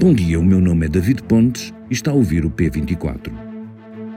Bom dia, o meu nome é David Pontes e está a ouvir o P24.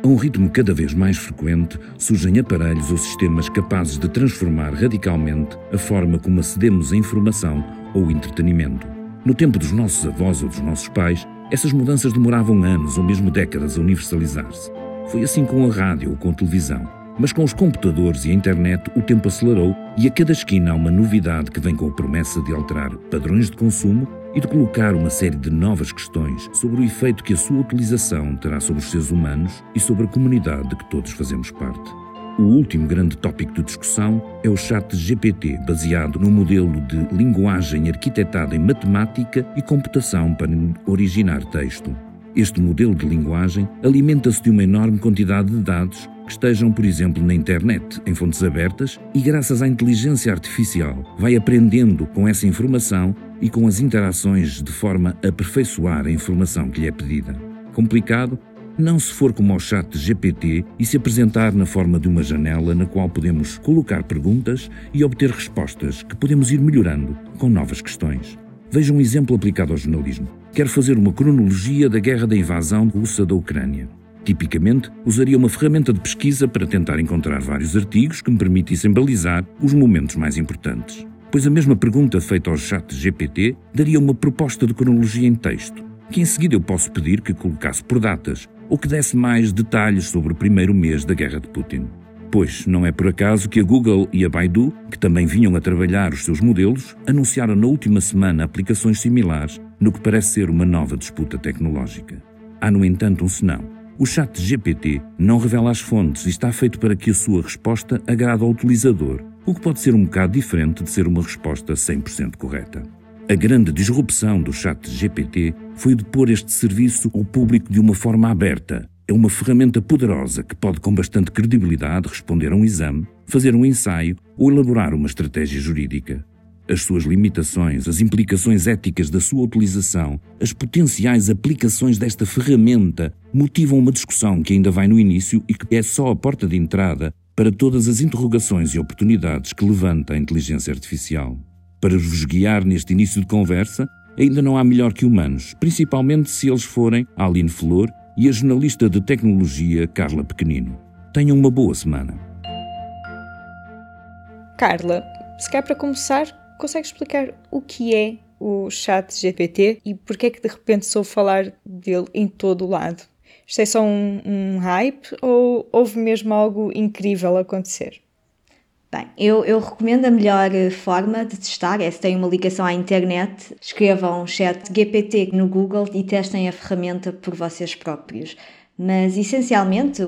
A um ritmo cada vez mais frequente, surgem aparelhos ou sistemas capazes de transformar radicalmente a forma como acedemos à informação ou entretenimento. No tempo dos nossos avós ou dos nossos pais, essas mudanças demoravam anos ou mesmo décadas a universalizar-se. Foi assim com a rádio ou com a televisão. Mas com os computadores e a internet, o tempo acelerou e a cada esquina há uma novidade que vem com a promessa de alterar padrões de consumo e de colocar uma série de novas questões sobre o efeito que a sua utilização terá sobre os seres humanos e sobre a comunidade de que todos fazemos parte. O último grande tópico de discussão é o chat GPT, baseado num modelo de linguagem arquitetada em matemática e computação para originar texto. Este modelo de linguagem alimenta-se de uma enorme quantidade de dados que estejam, por exemplo, na internet, em fontes abertas, e graças à inteligência artificial vai aprendendo com essa informação e com as interações de forma a aperfeiçoar a informação que lhe é pedida. Complicado? Não se for como ao chat GPT e se apresentar na forma de uma janela na qual podemos colocar perguntas e obter respostas que podemos ir melhorando com novas questões. Veja um exemplo aplicado ao jornalismo. Quero fazer uma cronologia da guerra da invasão russa da Ucrânia. Tipicamente, usaria uma ferramenta de pesquisa para tentar encontrar vários artigos que me permitissem balizar os momentos mais importantes. Pois a mesma pergunta feita ao chat GPT daria uma proposta de cronologia em texto, que em seguida eu posso pedir que colocasse por datas ou que desse mais detalhes sobre o primeiro mês da guerra de Putin. Pois não é por acaso que a Google e a Baidu, que também vinham a trabalhar os seus modelos, anunciaram na última semana aplicações similares no que parece ser uma nova disputa tecnológica. Há, no entanto, um senão. O chat GPT não revela as fontes e está feito para que a sua resposta agrade ao utilizador, o que pode ser um bocado diferente de ser uma resposta 100% correta. A grande disrupção do chat GPT foi de pôr este serviço ao público de uma forma aberta. É uma ferramenta poderosa que pode, com bastante credibilidade, responder a um exame, fazer um ensaio ou elaborar uma estratégia jurídica as suas limitações, as implicações éticas da sua utilização, as potenciais aplicações desta ferramenta motivam uma discussão que ainda vai no início e que é só a porta de entrada para todas as interrogações e oportunidades que levanta a inteligência artificial. Para vos guiar neste início de conversa, ainda não há melhor que humanos, principalmente se eles forem Aline Flor e a jornalista de tecnologia Carla Pequenino. Tenham uma boa semana. Carla, se quer para começar, consegue explicar o que é o chat GPT e porque é que de repente sou falar dele em todo o lado? Isto é só um, um hype ou houve mesmo algo incrível acontecer? Bem, eu, eu, recomendo a melhor forma de testar é se tem uma ligação à internet, escrevam chat GPT no Google e testem a ferramenta por vocês próprios. Mas essencialmente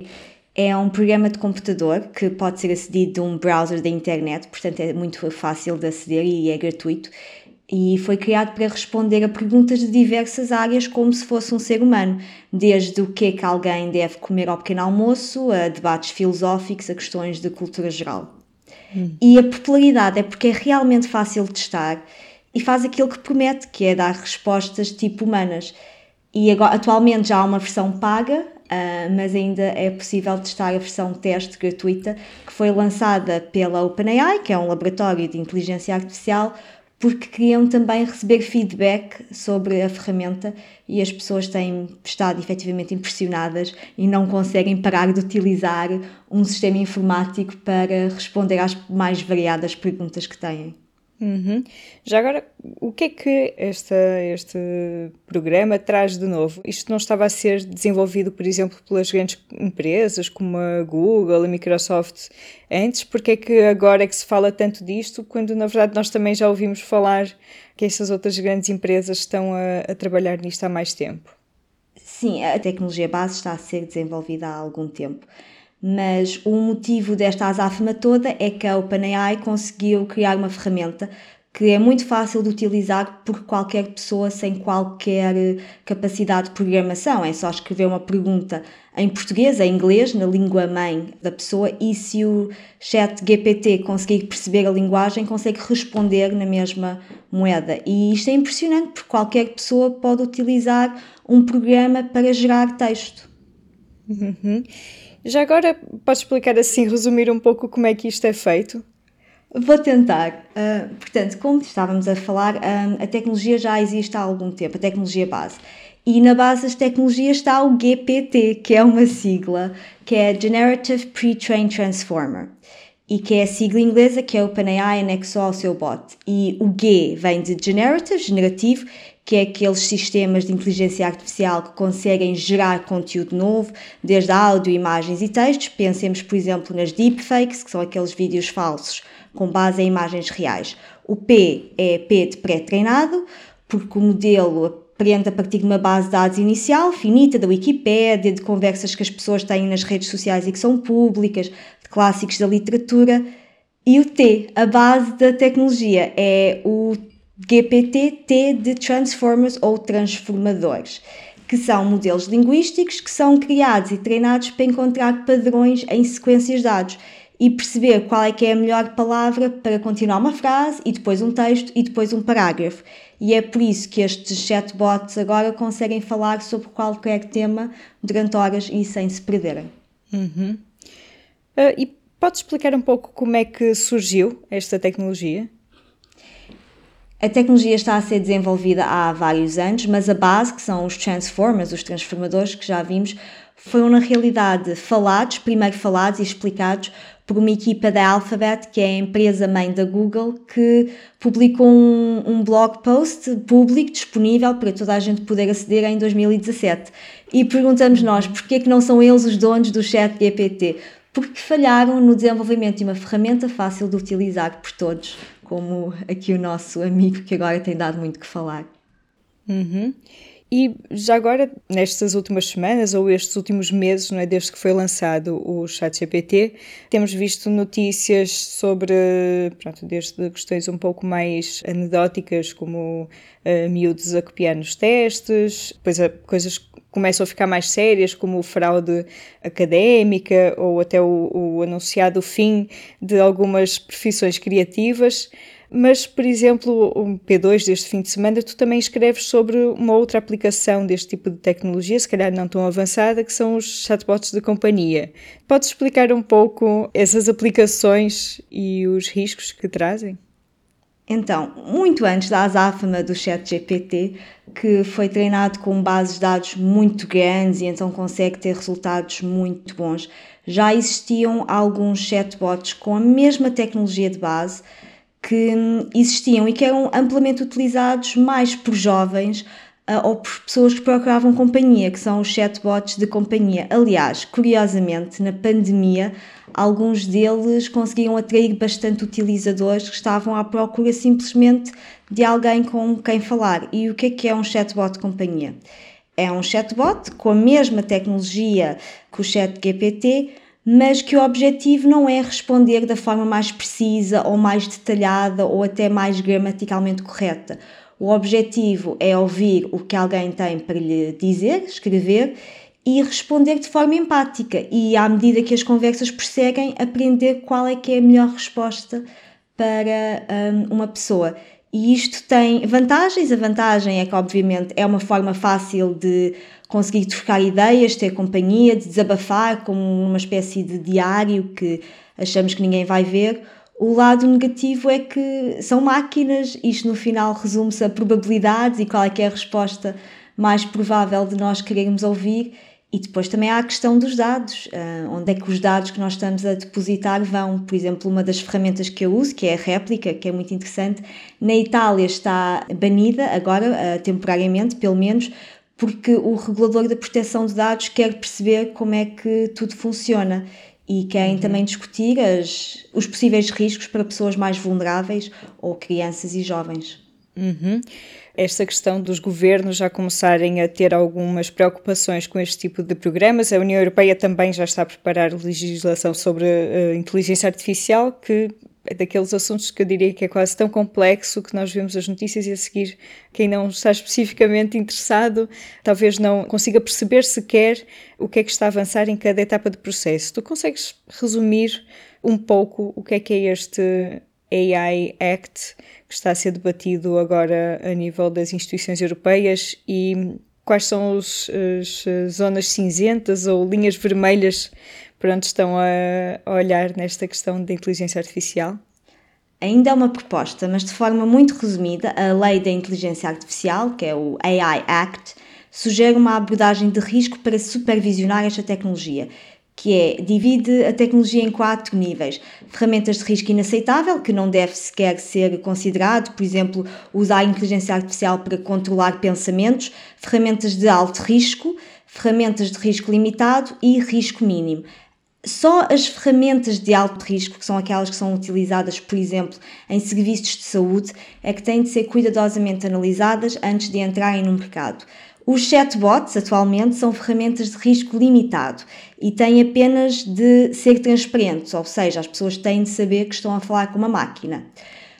é um programa de computador que pode ser acedido de um browser da internet, portanto é muito fácil de aceder e é gratuito. E foi criado para responder a perguntas de diversas áreas, como se fosse um ser humano, desde o que é que alguém deve comer ao pequeno almoço, a debates filosóficos, a questões de cultura geral. Hum. E a popularidade é porque é realmente fácil de testar e faz aquilo que promete, que é dar respostas tipo humanas. E agora, atualmente já há uma versão paga, Uh, mas ainda é possível testar a versão teste gratuita que foi lançada pela OpenAI, que é um laboratório de inteligência artificial, porque queriam também receber feedback sobre a ferramenta e as pessoas têm estado efetivamente impressionadas e não conseguem parar de utilizar um sistema informático para responder às mais variadas perguntas que têm. Uhum. Já agora, o que é que esta, este programa traz de novo? Isto não estava a ser desenvolvido, por exemplo, pelas grandes empresas como a Google, a Microsoft antes? Porque é que agora é que se fala tanto disto, quando na verdade nós também já ouvimos falar que essas outras grandes empresas estão a, a trabalhar nisto há mais tempo? Sim, a tecnologia base está a ser desenvolvida há algum tempo mas o motivo desta azáfama toda é que a OpenAI conseguiu criar uma ferramenta que é muito fácil de utilizar por qualquer pessoa sem qualquer capacidade de programação. É só escrever uma pergunta em português, em inglês, na língua mãe da pessoa, e se o chat GPT conseguir perceber a linguagem, consegue responder na mesma moeda. E isto é impressionante, porque qualquer pessoa pode utilizar um programa para gerar texto. Uhum. Já agora, podes explicar assim, resumir um pouco como é que isto é feito? Vou tentar. Uh, portanto, como estávamos a falar, um, a tecnologia já existe há algum tempo, a tecnologia base. E na base das tecnologias está o GPT, que é uma sigla, que é Generative Pre-trained Transformer, e que é a sigla inglesa que é OpenAI anexou ao seu bot. E o G vem de Generative, generativo, que é aqueles sistemas de inteligência artificial que conseguem gerar conteúdo novo, desde áudio, imagens e textos. Pensemos, por exemplo, nas deepfakes, que são aqueles vídeos falsos com base em imagens reais. O P é P de pré-treinado, porque o modelo aprende a partir de uma base de dados inicial, finita, da Wikipédia, de conversas que as pessoas têm nas redes sociais e que são públicas, de clássicos da literatura. E o T, a base da tecnologia, é o GPT-T de Transformers ou Transformadores, que são modelos linguísticos que são criados e treinados para encontrar padrões em sequências de dados e perceber qual é que é a melhor palavra para continuar uma frase e depois um texto e depois um parágrafo. E é por isso que estes chatbots agora conseguem falar sobre qualquer tema durante horas e sem se perderem. Uhum. Uh, e pode explicar um pouco como é que surgiu esta tecnologia? A tecnologia está a ser desenvolvida há vários anos, mas a base, que são os transformers, os transformadores que já vimos, foram na realidade falados, primeiro falados e explicados por uma equipa da Alphabet, que é a empresa mãe da Google, que publicou um, um blog post público disponível para toda a gente poder aceder em 2017. E perguntamos nós, porquê que não são eles os donos do chat GPT? Porque falharam no desenvolvimento de uma ferramenta fácil de utilizar por todos, como aqui o nosso amigo que agora tem dado muito que falar. Uhum. E já agora, nestas últimas semanas ou estes últimos meses, não é, desde que foi lançado o ChatGPT, temos visto notícias sobre, pronto, desde questões um pouco mais anedóticas, como uh, miúdos a copiar nos testes, depois a, coisas começam a ficar mais sérias, como fraude académica ou até o, o anunciado fim de algumas profissões criativas. Mas, por exemplo, o P2 deste fim de semana, tu também escreves sobre uma outra aplicação deste tipo de tecnologia, se calhar não tão avançada, que são os chatbots de companhia. Podes explicar um pouco essas aplicações e os riscos que trazem? Então, muito antes da azáfama do ChatGPT, que foi treinado com bases de dados muito grandes e então consegue ter resultados muito bons, já existiam alguns chatbots com a mesma tecnologia de base, que existiam e que eram amplamente utilizados mais por jovens uh, ou por pessoas que procuravam companhia, que são os chatbots de companhia. Aliás, curiosamente, na pandemia, alguns deles conseguiam atrair bastante utilizadores que estavam à procura simplesmente de alguém com quem falar. E o que é que é um chatbot de companhia? É um chatbot com a mesma tecnologia que o chat GPT, mas que o objetivo não é responder da forma mais precisa ou mais detalhada ou até mais gramaticalmente correta. O objetivo é ouvir o que alguém tem para lhe dizer, escrever e responder de forma empática e à medida que as conversas prosseguem aprender qual é que é a melhor resposta para um, uma pessoa. E isto tem vantagens. A vantagem é que, obviamente, é uma forma fácil de conseguir trocar ideias, ter companhia, de desabafar como uma espécie de diário que achamos que ninguém vai ver. O lado negativo é que são máquinas, isto no final resume-se a probabilidades e qual é que é a resposta mais provável de nós querermos ouvir. E depois também há a questão dos dados, uh, onde é que os dados que nós estamos a depositar vão. Por exemplo, uma das ferramentas que eu uso, que é a réplica, que é muito interessante, na Itália está banida agora, uh, temporariamente, pelo menos, porque o regulador da proteção de dados quer perceber como é que tudo funciona e querem uhum. também discutir as, os possíveis riscos para pessoas mais vulneráveis ou crianças e jovens. Uhum. Esta questão dos governos já começarem a ter algumas preocupações com este tipo de programas, a União Europeia também já está a preparar legislação sobre uh, inteligência artificial, que é daqueles assuntos que eu diria que é quase tão complexo que nós vemos as notícias e a seguir quem não está especificamente interessado talvez não consiga perceber sequer o que é que está a avançar em cada etapa do processo. Tu consegues resumir um pouco o que é que é este AI Act que está a ser debatido agora a nível das instituições europeias e quais são os, as zonas cinzentas ou linhas vermelhas para onde estão a, olhar nesta questão da inteligência artificial? Ainda é uma proposta, mas de forma muito resumida, a Lei da Inteligência Artificial, que é o AI Act, sugere uma abordagem de risco para supervisionar esta tecnologia, que é divide a tecnologia em quatro níveis: ferramentas de risco inaceitável, que não deve sequer ser considerado, por exemplo, usar a inteligência artificial para controlar pensamentos, ferramentas de alto risco, ferramentas de risco limitado e risco mínimo. Só as ferramentas de alto risco, que são aquelas que são utilizadas, por exemplo, em serviços de saúde, é que têm de ser cuidadosamente analisadas antes de entrarem no mercado. Os chatbots, atualmente, são ferramentas de risco limitado e têm apenas de ser transparentes, ou seja, as pessoas têm de saber que estão a falar com uma máquina.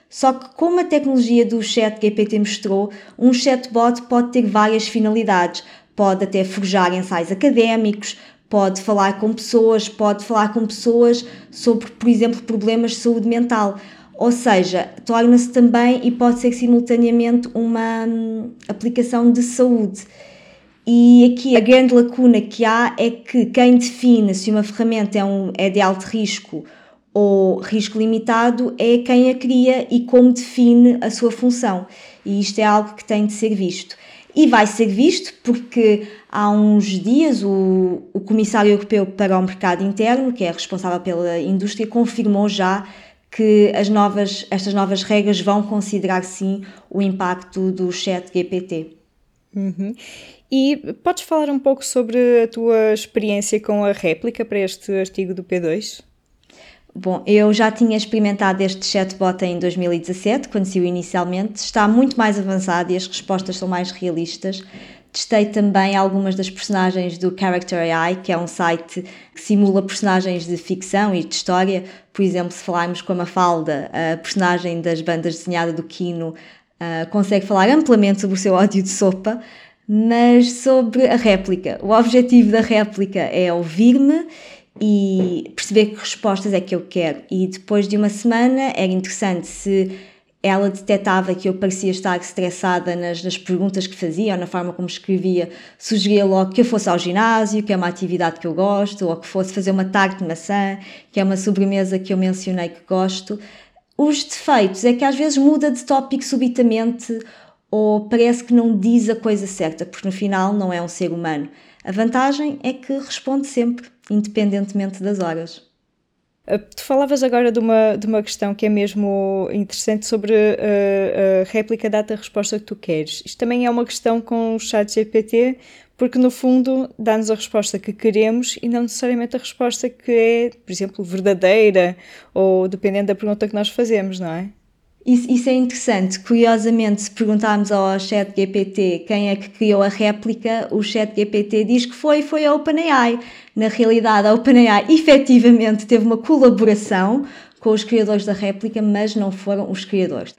Só que, como a tecnologia do chat GPT mostrou, um chatbot pode ter várias finalidades. Pode até forjar ensaios académicos, pode falar com pessoas, pode falar com pessoas sobre, por exemplo, problemas de saúde mental. Ou seja, torna-se também e pode ser simultaneamente uma hum, aplicação de saúde. E aqui a grande lacuna que há é que quem define se uma ferramenta é, um, é de alto risco ou risco limitado é quem a cria e como define a sua função. E isto é algo que tem de ser visto. E vai ser visto porque há uns dias o, o Comissário Europeu para o Mercado Interno, que é responsável pela indústria, confirmou já que as novas, estas novas regras vão considerar sim o impacto do chat GPT. Uhum. E podes falar um pouco sobre a tua experiência com a réplica para este artigo do P2? Bom, eu já tinha experimentado este chatbot em 2017, quando saiu inicialmente. Está muito mais avançado e as respostas são mais realistas. Testei também algumas das personagens do Character AI, que é um site que simula personagens de ficção e de história. Por exemplo, se falarmos com a Mafalda, a personagem das bandas desenhada do Kino, uh, consegue falar amplamente sobre o seu ódio de sopa, mas sobre a réplica. O objetivo da réplica é ouvir-me e perceber que respostas é que eu quero. E depois de uma semana era interessante se ela detectava que eu parecia estar estressada nas, nas, perguntas que fazia ou na forma como escrevia, sugeria logo que eu fosse ao ginásio, que é uma atividade que eu gosto, ou que fosse fazer uma tarte de maçã, que é uma sobremesa que eu mencionei que gosto. Os defeitos é que às vezes muda de tópico subitamente ou parece que não diz a coisa certa, porque no final não é um ser humano. A vantagem é que responde sempre independentemente das horas. Uh, tu falavas agora de uma, de uma questão que é mesmo interessante sobre a, uh, a réplica data-resposta que tu queres. Isto também é uma questão com o chat GPT, porque no fundo dá-nos a resposta que queremos e não necessariamente a resposta que é, por exemplo, verdadeira ou dependendo da pergunta que nós fazemos, não é? Isso, isso, é interessante. Curiosamente, se perguntarmos ao chat GPT quem é que criou a réplica, o chat GPT diz que foi, foi a OpenAI. Na realidade, a OpenAI efetivamente teve uma colaboração com os criadores da réplica, mas não foram os criadores.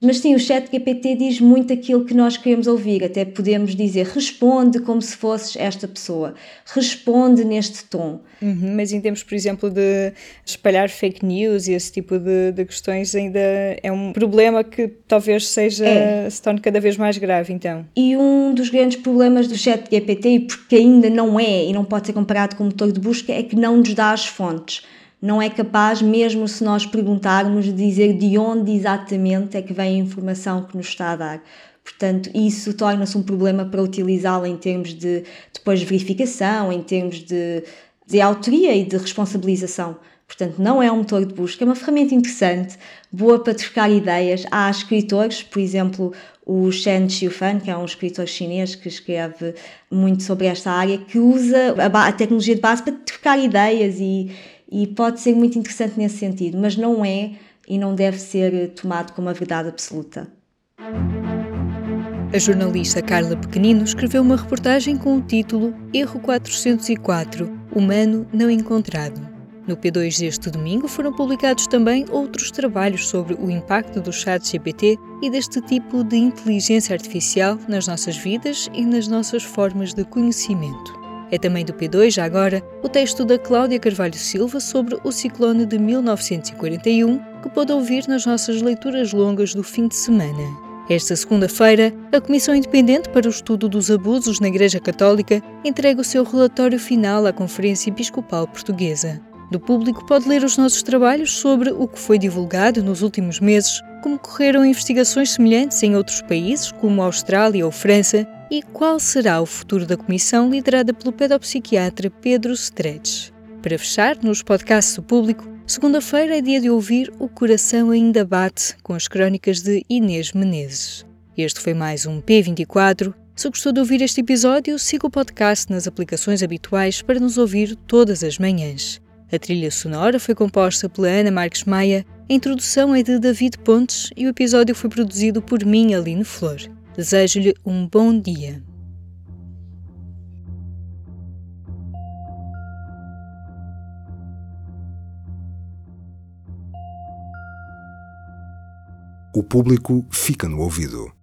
Mas sim, o chat GPT diz muito aquilo que nós queremos ouvir, até podemos dizer responde como se fosses esta pessoa, responde neste tom. Uhum, mas em termos, por exemplo, de espalhar fake news e esse tipo de, de questões ainda é um problema que talvez seja, é. se torne cada vez mais grave, então. E um dos grandes problemas do chat GPT, porque ainda não é e não pode ser comparado com o motor de busca, é que não nos dá as fontes não é capaz, mesmo se nós perguntarmos, de dizer de onde exatamente é que vem a informação que nos está a dar. Portanto, isso torna-se um problema para utilizá-la em termos de depois verificação, em termos de, de autoria e de responsabilização. Portanto, não é um motor de busca, é uma ferramenta interessante, boa para trocar ideias. Há escritores, por exemplo, o Shen Xiufan, que é um escritor chinês que escreve muito sobre esta área, que usa a, a tecnologia de base para trocar ideias e, e pode ser muito interessante nesse sentido, mas não é e não deve ser tomado como a verdade absoluta. A jornalista Carla Pequenino escreveu uma reportagem com o título Erro 404 Humano não encontrado. No P2 deste domingo foram publicados também outros trabalhos sobre o impacto do chat GPT e deste tipo de inteligência artificial nas nossas vidas e nas nossas formas de conhecimento. É também do P2, já agora, o texto da Cláudia Carvalho Silva sobre o ciclone de 1941, que pode ouvir nas nossas leituras longas do fim de semana. Esta segunda-feira, a Comissão Independente para o Estudo dos Abusos na Igreja Católica entrega o seu relatório final à Conferência Episcopal Portuguesa. Do público pode ler os nossos trabalhos sobre o que foi divulgado nos últimos meses, como correram investigações semelhantes em outros países, como Austrália ou França, e qual será o futuro da comissão liderada pelo pedopsiquiatra Pedro Stretch. Para fechar, nos podcasts do público, segunda-feira é dia de ouvir O Coração Ainda Bate, com as crónicas de Inês Menezes. Este foi mais um P24. Se gostou de ouvir este episódio, siga o podcast nas aplicações habituais para nos ouvir todas as manhãs. A trilha sonora foi composta pela Ana Marques Maia, a introdução é de David Pontes e o episódio foi produzido por mim, Aline Flor. Desejo-lhe um bom dia. O público fica no ouvido.